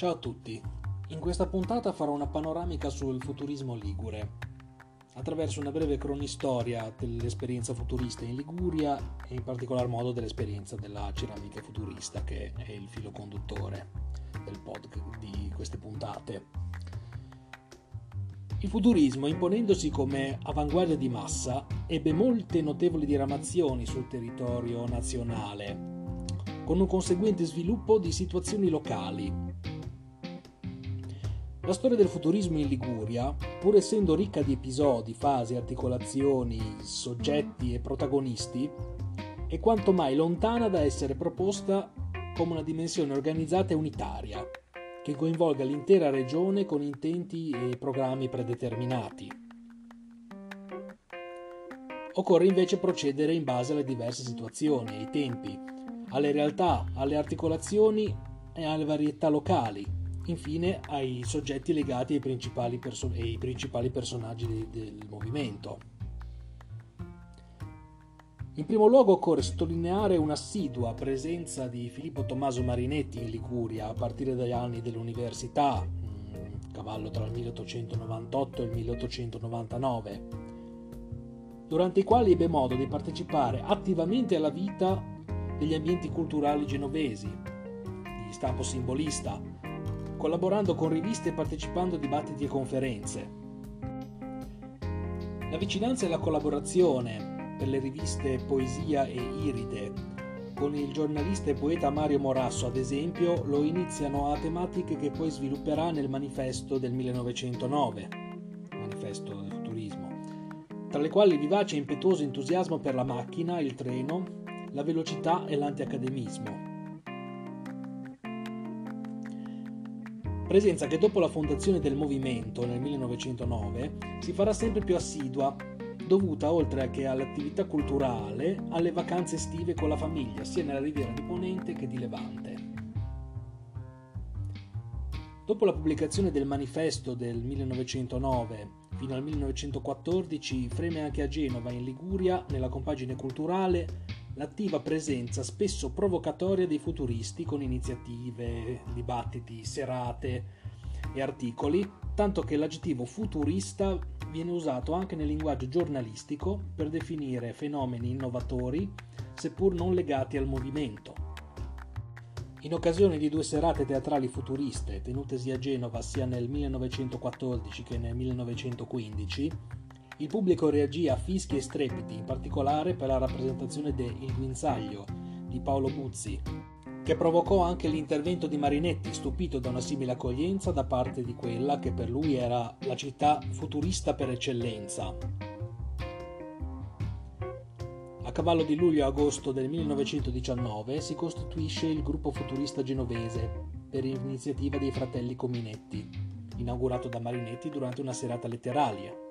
Ciao a tutti, in questa puntata farò una panoramica sul futurismo ligure, attraverso una breve cronistoria dell'esperienza futurista in Liguria e in particolar modo dell'esperienza della ceramica futurista che è il filo conduttore del podcast di queste puntate. Il futurismo, imponendosi come avanguardia di massa, ebbe molte notevoli diramazioni sul territorio nazionale, con un conseguente sviluppo di situazioni locali la storia del futurismo in Liguria, pur essendo ricca di episodi, fasi, articolazioni, soggetti e protagonisti, è quanto mai lontana da essere proposta come una dimensione organizzata e unitaria, che coinvolga l'intera regione con intenti e programmi predeterminati. Occorre invece procedere in base alle diverse situazioni, ai tempi, alle realtà, alle articolazioni e alle varietà locali, infine ai soggetti legati ai principali, perso- ai principali personaggi de- del movimento. In primo luogo occorre sottolineare un'assidua presenza di Filippo Tommaso Marinetti in Liguria a partire dagli anni dell'università, mm, cavallo tra il 1898 e il 1899, durante i quali ebbe modo di partecipare attivamente alla vita degli ambienti culturali genovesi, di stampo simbolista, collaborando con riviste e partecipando a dibattiti e conferenze. La vicinanza e la collaborazione per le riviste Poesia e Iride con il giornalista e poeta Mario Morasso, ad esempio, lo iniziano a tematiche che poi svilupperà nel manifesto del 1909, manifesto del futurismo, tra le quali vivace e impetuoso entusiasmo per la macchina, il treno, la velocità e l'antiacademismo. Presenza che dopo la fondazione del movimento nel 1909 si farà sempre più assidua, dovuta oltre che all'attività culturale alle vacanze estive con la famiglia, sia nella riviera di Ponente che di Levante. Dopo la pubblicazione del manifesto del 1909 fino al 1914 freme anche a Genova in Liguria, nella compagine culturale, l'attiva presenza spesso provocatoria dei futuristi con iniziative, dibattiti, serate e articoli, tanto che l'aggettivo futurista viene usato anche nel linguaggio giornalistico per definire fenomeni innovatori, seppur non legati al movimento. In occasione di due serate teatrali futuriste tenutesi a Genova sia nel 1914 che nel 1915, il pubblico reagì a fischi e strepiti, in particolare per la rappresentazione de Il guinzaglio di Paolo Buzzi, che provocò anche l'intervento di Marinetti, stupito da una simile accoglienza da parte di quella che per lui era la città futurista per eccellenza. A cavallo di luglio-agosto del 1919 si costituisce il gruppo futurista genovese per iniziativa dei fratelli Cominetti, inaugurato da Marinetti durante una serata letteraria.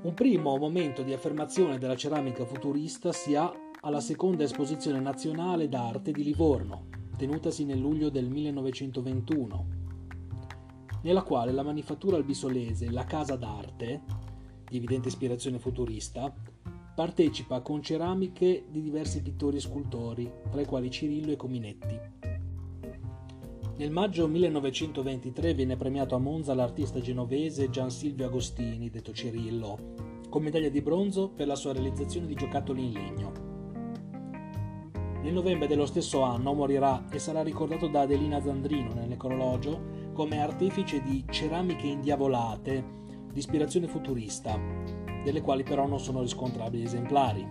Un primo momento di affermazione della ceramica futurista si ha alla seconda esposizione nazionale d'arte di Livorno, tenutasi nel luglio del 1921, nella quale la manifattura albisolese La Casa d'Arte, di evidente ispirazione futurista, partecipa con ceramiche di diversi pittori e scultori, tra i quali Cirillo e Cominetti. Nel maggio 1923 viene premiato a Monza l'artista genovese Gian Silvio Agostini, detto Cirillo, con medaglia di bronzo per la sua realizzazione di giocattoli in legno. Nel novembre dello stesso anno morirà e sarà ricordato da Adelina Zandrino nel necrologio come artefice di ceramiche indiavolate di ispirazione futurista, delle quali però non sono riscontrabili esemplari.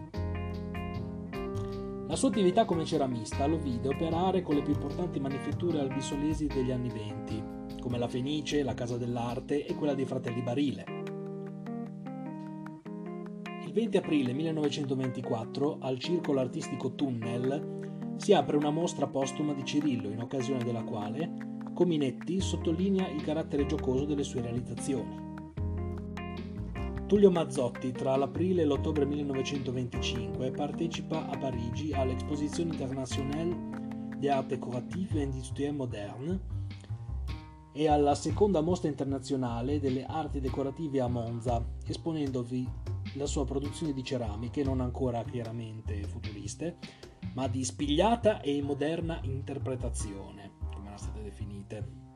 La sua attività come ceramista lo vide operare con le più importanti manifatture albisolesi degli anni venti, come la Fenice, la Casa dell'Arte e quella dei fratelli Barile. Il 20 aprile 1924, al Circolo Artistico Tunnel, si apre una mostra postuma di Cirillo, in occasione della quale Cominetti sottolinea il carattere giocoso delle sue realizzazioni. Tullio Mazzotti tra l'aprile e l'ottobre 1925 partecipa a Parigi all'Exposition internationale des arts décoratifs et industriels modernes e alla seconda mostra internazionale delle arti decorative a Monza, esponendovi la sua produzione di ceramiche non ancora chiaramente futuriste, ma di spigliata e moderna interpretazione, come erano state definite.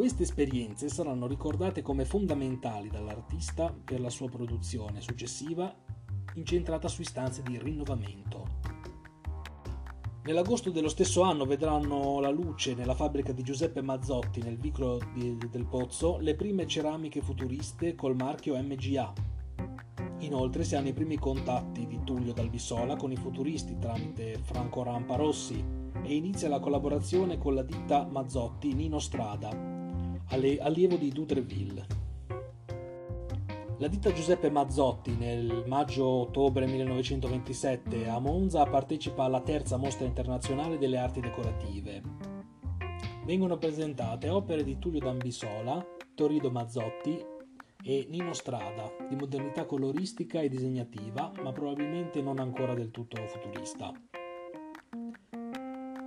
Queste esperienze saranno ricordate come fondamentali dall'artista per la sua produzione successiva incentrata su istanze di rinnovamento. Nell'agosto dello stesso anno vedranno la luce nella fabbrica di Giuseppe Mazzotti nel vicolo di, del Pozzo le prime ceramiche futuriste col marchio MGA. Inoltre si hanno i primi contatti di Tullio Dalbisola con i futuristi tramite Franco Rampa Rossi e inizia la collaborazione con la ditta Mazzotti Nino Strada allievo di Dutreville. La ditta Giuseppe Mazzotti nel maggio-ottobre 1927 a Monza partecipa alla terza mostra internazionale delle arti decorative. Vengono presentate opere di Tullio Dambisola, Torrido Mazzotti e Nino Strada, di modernità coloristica e disegnativa, ma probabilmente non ancora del tutto futurista.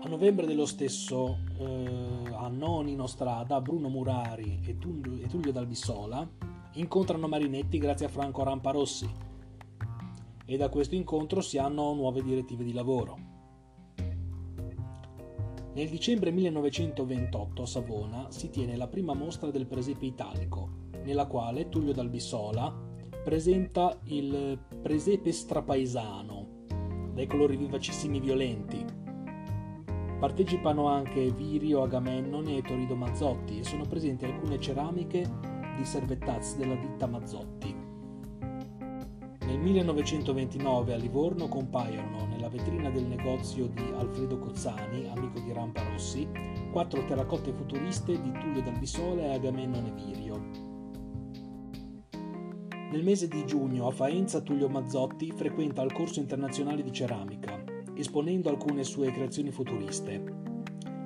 A novembre dello stesso eh, anno Nino Strada, Bruno Murari e Tullio, e Tullio Dalbissola incontrano Marinetti grazie a Franco Ramparossi e da questo incontro si hanno nuove direttive di lavoro. Nel dicembre 1928 a Savona si tiene la prima mostra del presepe italico, nella quale Tullio Dalbissola presenta il presepe strapaesano, dai colori vivacissimi violenti, Partecipano anche Virio Agamennone e Torido Mazzotti e sono presenti alcune ceramiche di Servettaz della ditta Mazzotti. Nel 1929 a Livorno compaiono nella vetrina del negozio di Alfredo Cozzani, amico di Rampa Rossi, quattro terracotte futuriste di Tullio Dalbisola e Agamennone Virio. Nel mese di giugno a Faenza Tullio Mazzotti frequenta il corso internazionale di ceramica esponendo alcune sue creazioni futuriste,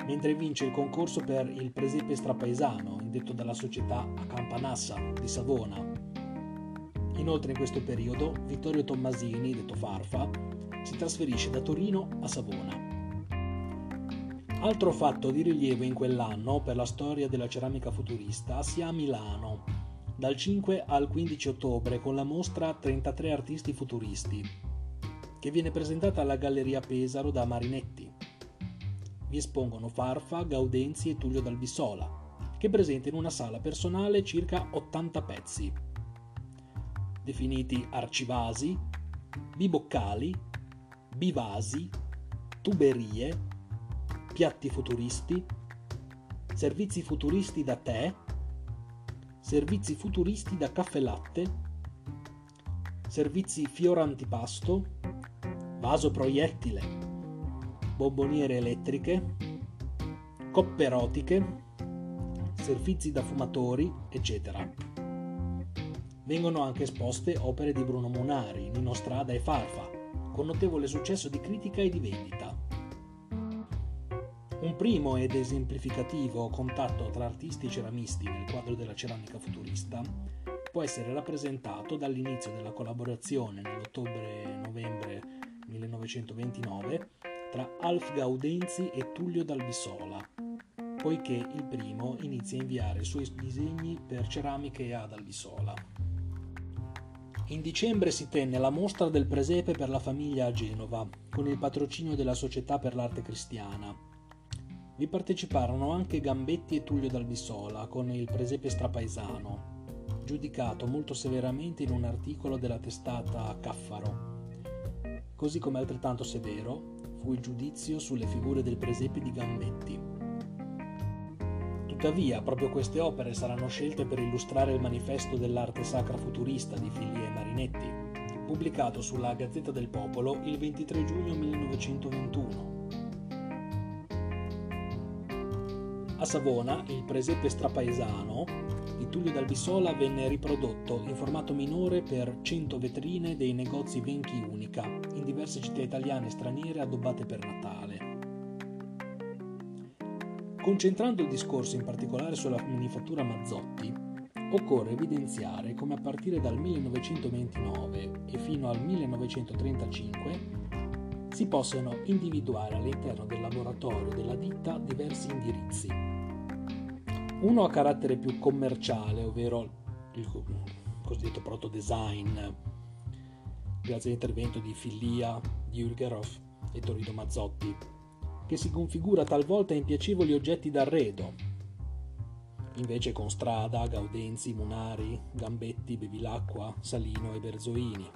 mentre vince il concorso per il presepe strapaesano, indetto dalla società a Campanassa di Savona. Inoltre in questo periodo Vittorio Tommasini, detto Farfa, si trasferisce da Torino a Savona. Altro fatto di rilievo in quell'anno per la storia della ceramica futurista si ha a Milano, dal 5 al 15 ottobre con la mostra 33 artisti futuristi, che viene presentata alla Galleria Pesaro da Marinetti. Vi espongono Farfa, Gaudenzi e Tullio Dalbisola, che presenta in una sala personale circa 80 pezzi, definiti arcivasi, biboccali, bivasi, tuberie, piatti futuristi, servizi futuristi da tè, servizi futuristi da caffè latte, servizi fior antipasto, vaso proiettile, bomboniere elettriche, coppe erotiche, servizi da fumatori, eccetera. Vengono anche esposte opere di Bruno Monari, Nino Strada e Farfa, con notevole successo di critica e di vendita. Un primo ed esemplificativo contatto tra artisti e ceramisti nel quadro della ceramica futurista può essere rappresentato dall'inizio della collaborazione nell'ottobre-novembre 1929 tra Alf Gaudenzi e Tullio Dalbisola, poiché il primo inizia a inviare i suoi disegni per ceramiche ad Albisola. In dicembre si tenne la mostra del presepe per la famiglia a Genova, con il patrocinio della Società per l'Arte Cristiana. Vi parteciparono anche Gambetti e Tullio Dalbisola con il presepe strapaesano, giudicato molto severamente in un articolo della testata Caffaro così come altrettanto severo fu il giudizio sulle figure del presepe di Gambetti. Tuttavia, proprio queste opere saranno scelte per illustrare il manifesto dell'arte sacra futurista di Figli e Marinetti, pubblicato sulla Gazzetta del Popolo il 23 giugno 1921. A Savona, il presepe strapaesano di Tullio d'Albisola venne riprodotto in formato minore per 100 vetrine dei negozi Venchi Unica in diverse città italiane e straniere addobbate per Natale. Concentrando il discorso in particolare sulla manifattura Mazzotti, occorre evidenziare come a partire dal 1929 e fino al 1935 si possano individuare all'interno del laboratorio della ditta diversi indirizzi uno a carattere più commerciale, ovvero il cosiddetto proto-design, grazie all'intervento di Filia, Julgerov e Torino Mazzotti, che si configura talvolta in piacevoli oggetti d'arredo, invece con Strada, Gaudenzi, Munari, Gambetti, Bevilacqua, Salino e Berzoini.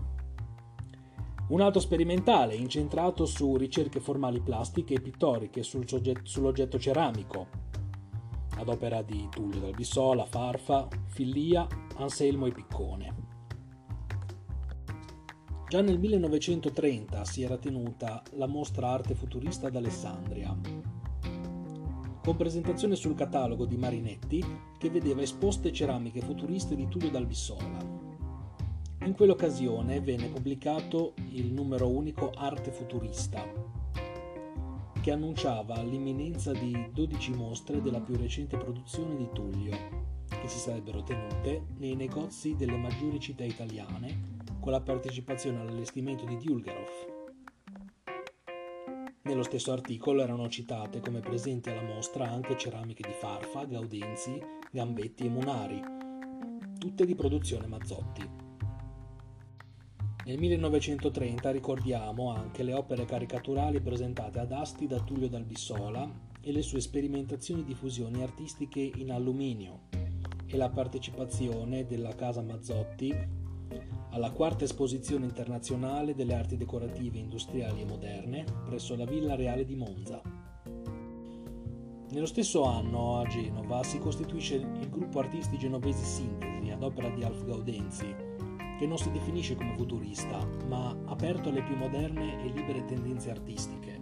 Un altro sperimentale incentrato su ricerche formali plastiche e pittoriche sul soggetto, sull'oggetto ceramico, ad opera di Tullio Dalbissola, Farfa, Fillia, Anselmo e Piccone. Già nel 1930 si era tenuta la mostra Arte Futurista ad Alessandria, con presentazione sul catalogo di Marinetti che vedeva esposte ceramiche futuriste di Tullio Dalbissola. In quell'occasione venne pubblicato il numero unico Arte Futurista, che annunciava l'imminenza di 12 mostre della più recente produzione di Tullio, che si sarebbero tenute nei negozi delle maggiori città italiane, con la partecipazione all'allestimento di Dulgerov. Nello stesso articolo erano citate come presenti alla mostra anche ceramiche di Farfa, Gaudenzi, Gambetti e Munari, tutte di produzione Mazzotti. Nel 1930 ricordiamo anche le opere caricaturali presentate ad Asti da Tullio Dalbissola e le sue sperimentazioni di fusioni artistiche in alluminio e la partecipazione della casa Mazzotti alla quarta esposizione internazionale delle arti decorative industriali e moderne presso la Villa Reale di Monza. Nello stesso anno a Genova si costituisce il gruppo artisti genovesi Sintesi ad opera di Alf Gaudenzi, che non si definisce come futurista, ma aperto alle più moderne e libere tendenze artistiche.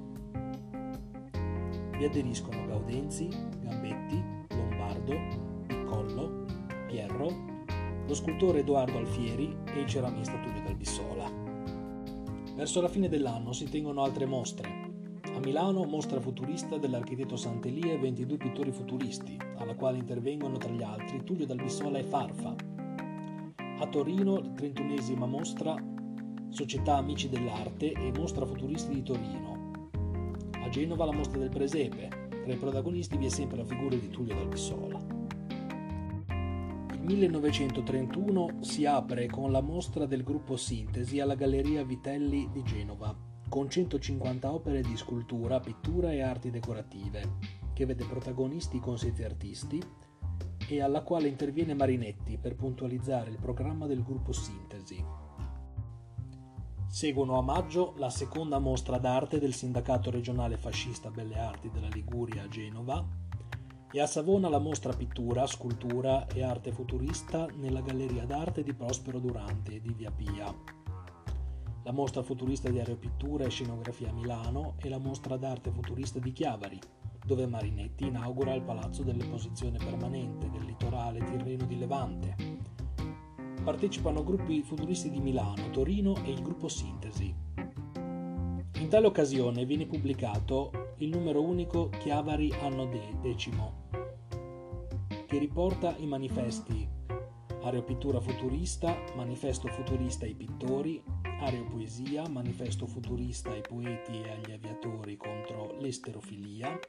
Vi aderiscono Gaudenzi, Gambetti, Lombardo, Piccollo, Pierro lo scultore Edoardo Alfieri e il ceramista Tullio del Bissola. Verso la fine dell'anno si tengono altre mostre. A Milano mostra futurista dell'architetto Sant'Elia e 22 pittori futuristi, alla quale intervengono tra gli altri Tullio del Bissola e Farfa. A Torino, 31esima mostra Società Amici dell'Arte e Mostra Futuristi di Torino. A Genova la mostra del Presepe. Tra i protagonisti vi è sempre la figura di Tullio del Bissola. 1931 si apre con la mostra del gruppo Sintesi alla Galleria Vitelli di Genova, con 150 opere di scultura, pittura e arti decorative, che vede protagonisti i consigli artisti e alla quale interviene Marinetti per puntualizzare il programma del gruppo Sintesi. Seguono a maggio la seconda mostra d'arte del Sindacato regionale fascista Belle Arti della Liguria a Genova e a Savona la mostra pittura, scultura e arte futurista nella Galleria d'arte di Prospero Durante di Via Pia. La mostra futurista di aeropittura e scenografia a Milano e la mostra d'arte futurista di Chiavari, dove Marinetti inaugura il palazzo dell'esposizione permanente del litorale tirreno di Levante. Partecipano gruppi futuristi di Milano, Torino e il gruppo Sintesi. In tale occasione viene pubblicato il numero unico Chiavari anno X, che riporta i manifesti Areopittura futurista, Manifesto futurista ai pittori, Areopoesia, Manifesto futurista ai poeti e agli aviatori contro l'esterofilia,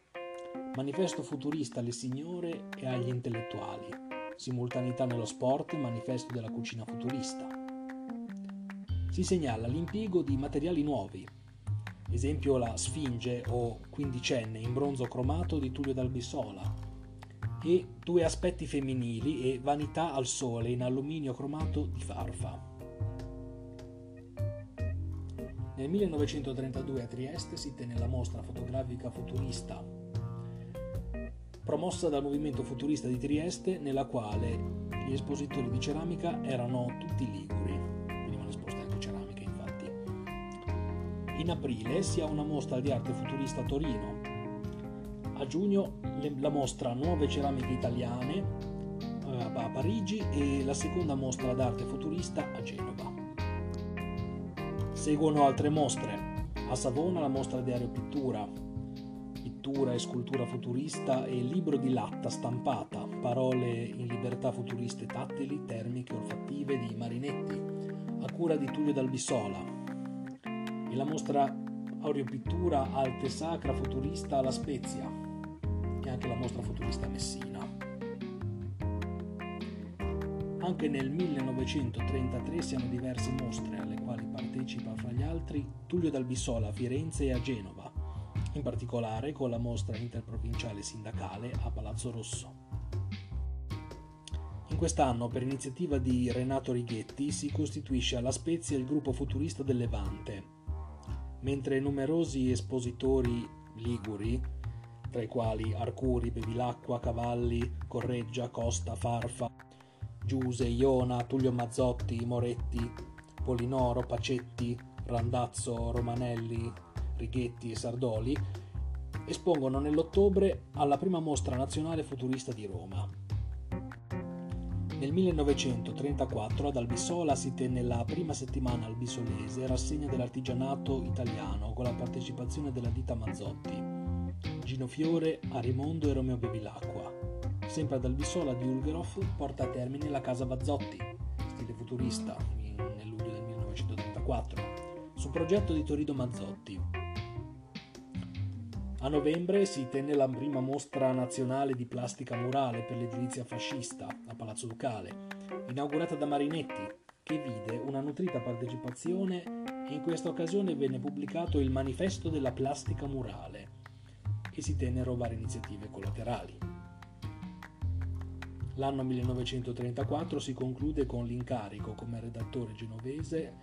Manifesto futurista alle signore e agli intellettuali, Simultaneità nello sport, Manifesto della cucina futurista. Si segnala l'impiego di materiali nuovi, esempio la Sfinge o quindicenne in bronzo cromato di Tullio d'Albissola, e Due aspetti femminili e Vanità al sole in alluminio cromato di Farfa. Nel 1932 a Trieste si tenne la mostra fotografica futurista, promossa dal movimento futurista di Trieste, nella quale gli espositori di ceramica erano tutti liguri. Venivano esposte anche ceramiche, infatti. In aprile si ha una mostra di arte futurista a Torino. A giugno la mostra Nuove ceramiche italiane eh, a Parigi e la seconda mostra d'arte futurista a Genova. Seguono altre mostre. A Savona la mostra di aeropittura, pittura e scultura futurista e libro di latta stampata, parole in libertà futuriste tattili, termiche, olfattive di Marinetti, a cura di Tullio Dalbissola. E la mostra Aeropittura Arte Sacra Futurista alla Spezia, anche la mostra futurista Messina. Anche nel 1933 si hanno diverse mostre alle quali partecipa fra gli altri Tullio d'Albissola a Firenze e a Genova, in particolare con la mostra interprovinciale sindacale a Palazzo Rosso. In quest'anno, per iniziativa di Renato Righetti, si costituisce alla Spezia il gruppo futurista del Levante, mentre numerosi espositori liguri, tra i quali Arcuri, Bevilacqua, Cavalli, Correggia, Costa, Farfa, Giuse, Iona, Tullio Mazzotti, Moretti, Polinoro, Pacetti, Randazzo, Romanelli, Righetti e Sardoli, espongono nell'ottobre alla prima mostra nazionale futurista di Roma. Nel 1934 ad Albissola si tenne la prima settimana albisolese rassegna dell'artigianato italiano con la partecipazione della ditta Mazzotti, Gino Fiore, Arimondo e Romeo Bevilacqua. Sempre ad Albissola di Ulgerov porta a termine la casa Mazzotti, stile futurista, nel luglio del 1934, su progetto di Torino Mazzotti. A novembre si tenne la prima mostra nazionale di plastica murale per l'edilizia fascista a Palazzo Ducale, inaugurata da Marinetti, che vide una nutrita partecipazione e in questa occasione venne pubblicato il Manifesto della plastica murale e si tennero varie iniziative collaterali. L'anno 1934 si conclude con l'incarico come redattore genovese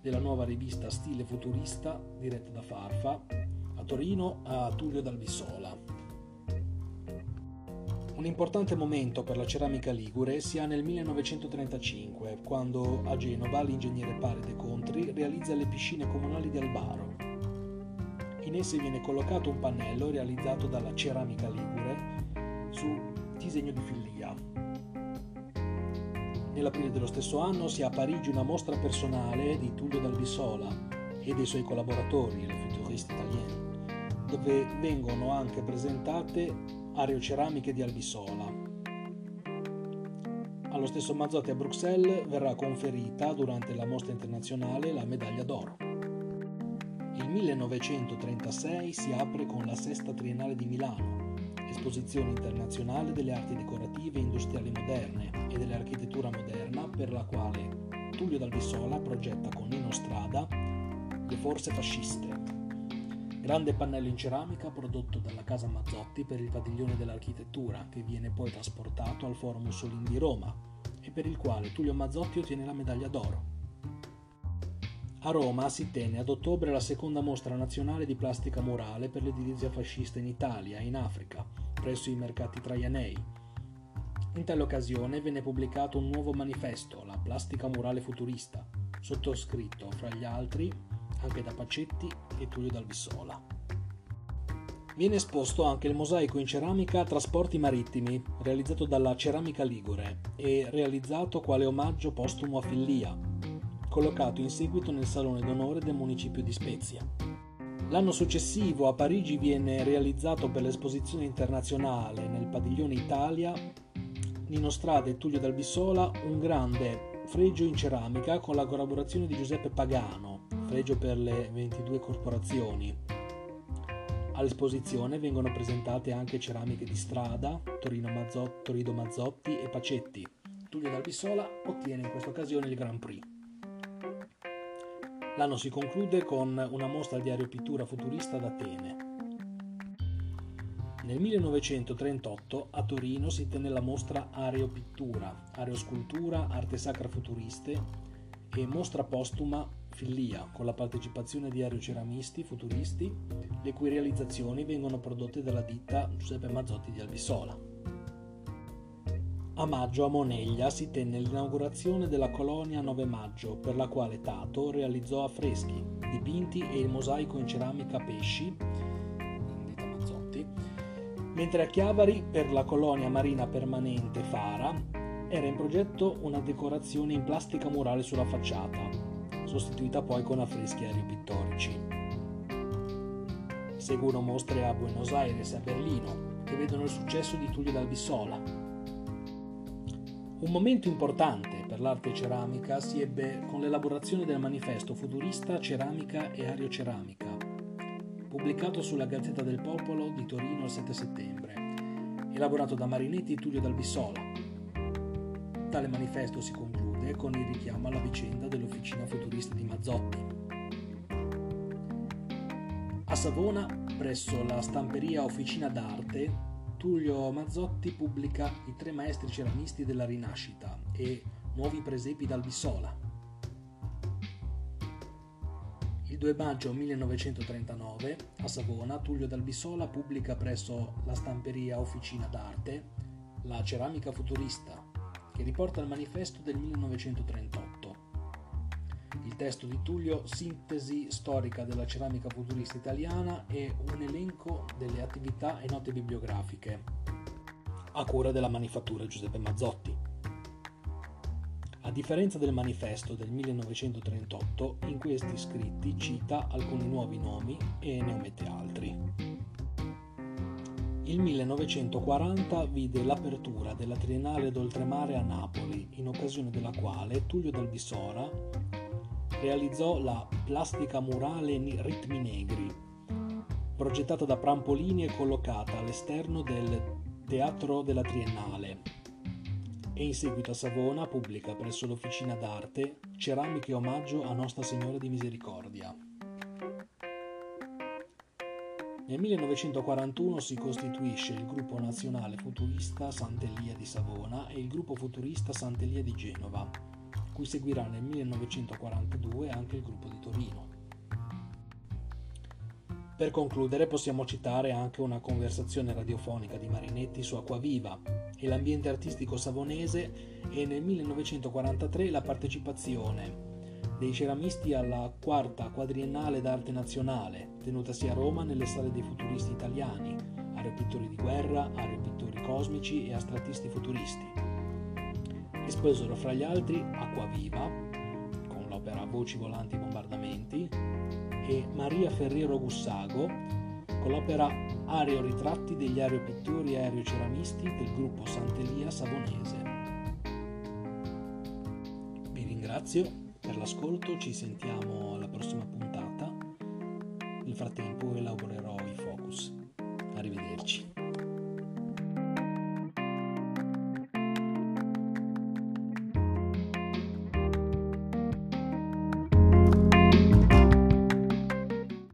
della nuova rivista Stile Futurista diretta da Farfa Torino a Tullio Dalvissola. Un importante momento per la ceramica ligure si ha nel 1935, quando a Genova l'ingegnere Paride Contri realizza le piscine comunali di Albaro. In esse viene collocato un pannello realizzato dalla ceramica ligure su disegno di Fillia. Nell'aprile dello stesso anno si ha a Parigi una mostra personale di Tullio Dalvissola e dei suoi collaboratori, le futuriste italienne dove vengono anche presentate areoceramiche di Albissola. Allo stesso Mazzotti a Bruxelles verrà conferita durante la mostra internazionale la medaglia d'oro. Il 1936 si apre con la Sesta Triennale di Milano, esposizione internazionale delle arti decorative e industriali moderne e dell'architettura moderna per la quale Tullio Dalvissola progetta con Nino Strada le forze fasciste Grande pannello in ceramica prodotto dalla casa Mazzotti per il padiglione dell'architettura che viene poi trasportato al Forum Mussolini di Roma e per il quale Tullio Mazzotti ottiene la medaglia d'oro. A Roma si tenne ad ottobre la seconda mostra nazionale di plastica murale per l'edilizia fascista in Italia e in Africa, presso i mercati traianei. In tale occasione venne pubblicato un nuovo manifesto, la Plastica Murale Futurista, sottoscritto, fra gli altri, anche da Pacetti e Tullio Dalvissola. Viene esposto anche il mosaico in ceramica Trasporti Marittimi, realizzato dalla Ceramica Ligure e realizzato quale omaggio postumo a Fillia, collocato in seguito nel Salone d'Onore del Municipio di Spezia. L'anno successivo a Parigi viene realizzato per l'esposizione internazionale nel Padiglione Italia Nino Strada e Tullio Dalvissola un grande fregio in ceramica con la collaborazione di Giuseppe Pagano, fregio per le 22 corporazioni. All'esposizione vengono presentate anche ceramiche di Strada, Torino Mazzotti, Torino Mazzotti e Pacetti. Tullio Dalbissola ottiene in questa occasione il Grand Prix. L'anno si conclude con una mostra di aeropittura futurista ad Atene. Nel 1938 a Torino si tenne la mostra Areopittura, Areoscultura, Arte Sacra Futuriste e mostra postuma Fillia, con la partecipazione di aeroceramisti futuristi, le cui realizzazioni vengono prodotte dalla ditta Giuseppe Mazzotti di Albissola. A maggio a Moneglia si tenne l'inaugurazione della colonia 9 maggio, per la quale Tato realizzò affreschi, dipinti e il mosaico in ceramica pesci, Mazzotti, mentre a Chiavari, per la colonia marina permanente Fara, era in progetto una decorazione in plastica murale sulla facciata, sostituita poi con affreschi aeropittorici. Seguono mostre a Buenos Aires e a Berlino, che vedono il successo di Tullio d'Albissola. Un momento importante per l'arte ceramica si ebbe con l'elaborazione del manifesto futurista Ceramica e Aeroceramica, pubblicato sulla Gazzetta del Popolo di Torino il 7 settembre, elaborato da Marinetti e Tullio d'Albissola Tale manifesto si conclude con il richiamo alla vicenda dell'Officina Futurista di Mazzotti. A Savona, presso la stamperia Officina d'Arte, Tullio Mazzotti pubblica I tre maestri ceramisti della Rinascita e Nuovi presepi dal Bissola. Il 2 maggio 1939, a Savona, Tullio Dalbissola pubblica presso la stamperia Officina d'Arte La ceramica futurista, che riporta il manifesto del 1938. Il testo di Tullio, sintesi storica della ceramica futurista italiana e un elenco delle attività e note bibliografiche, a cura della manifattura Giuseppe Mazzotti. A differenza del manifesto del 1938, in questi scritti cita alcuni nuovi nomi e ne omette altri. Il 1940 vide l'apertura della Triennale d'Oltremare a Napoli, in occasione della quale Tullio Dalbissora realizzò la plastica murale Ritmi Negri, progettata da Prampolini e collocata all'esterno del Teatro della Triennale, e in seguito a Savona pubblica presso l'Officina d'Arte Ceramiche omaggio a Nostra Signora di Misericordia. Nel 1941 si costituisce il gruppo nazionale futurista Sant'Elia di Savona e il gruppo futurista Sant'Elia di Genova, cui seguirà nel 1942 anche il gruppo di Torino. Per concludere possiamo citare anche una conversazione radiofonica di Marinetti su Acquaviva e l'ambiente artistico savonese e nel 1943 la partecipazione dei ceramisti alla quarta quadriennale d'arte nazionale, tenutasi a Roma nelle sale dei futuristi italiani, aeropittori di guerra, aeropittori cosmici e astrattisti futuristi. Esposero fra gli altri Acquaviva, con l'opera Voci volanti bombardamenti, e Maria Ferrero Gussago con l'opera Aeroritratti degli aeropittori e aeroceramisti del gruppo Sant'Elia Savonese. Vi ringrazio per l'ascolto, ci sentiamo alla prossima puntata. Nel frattempo elaborerò.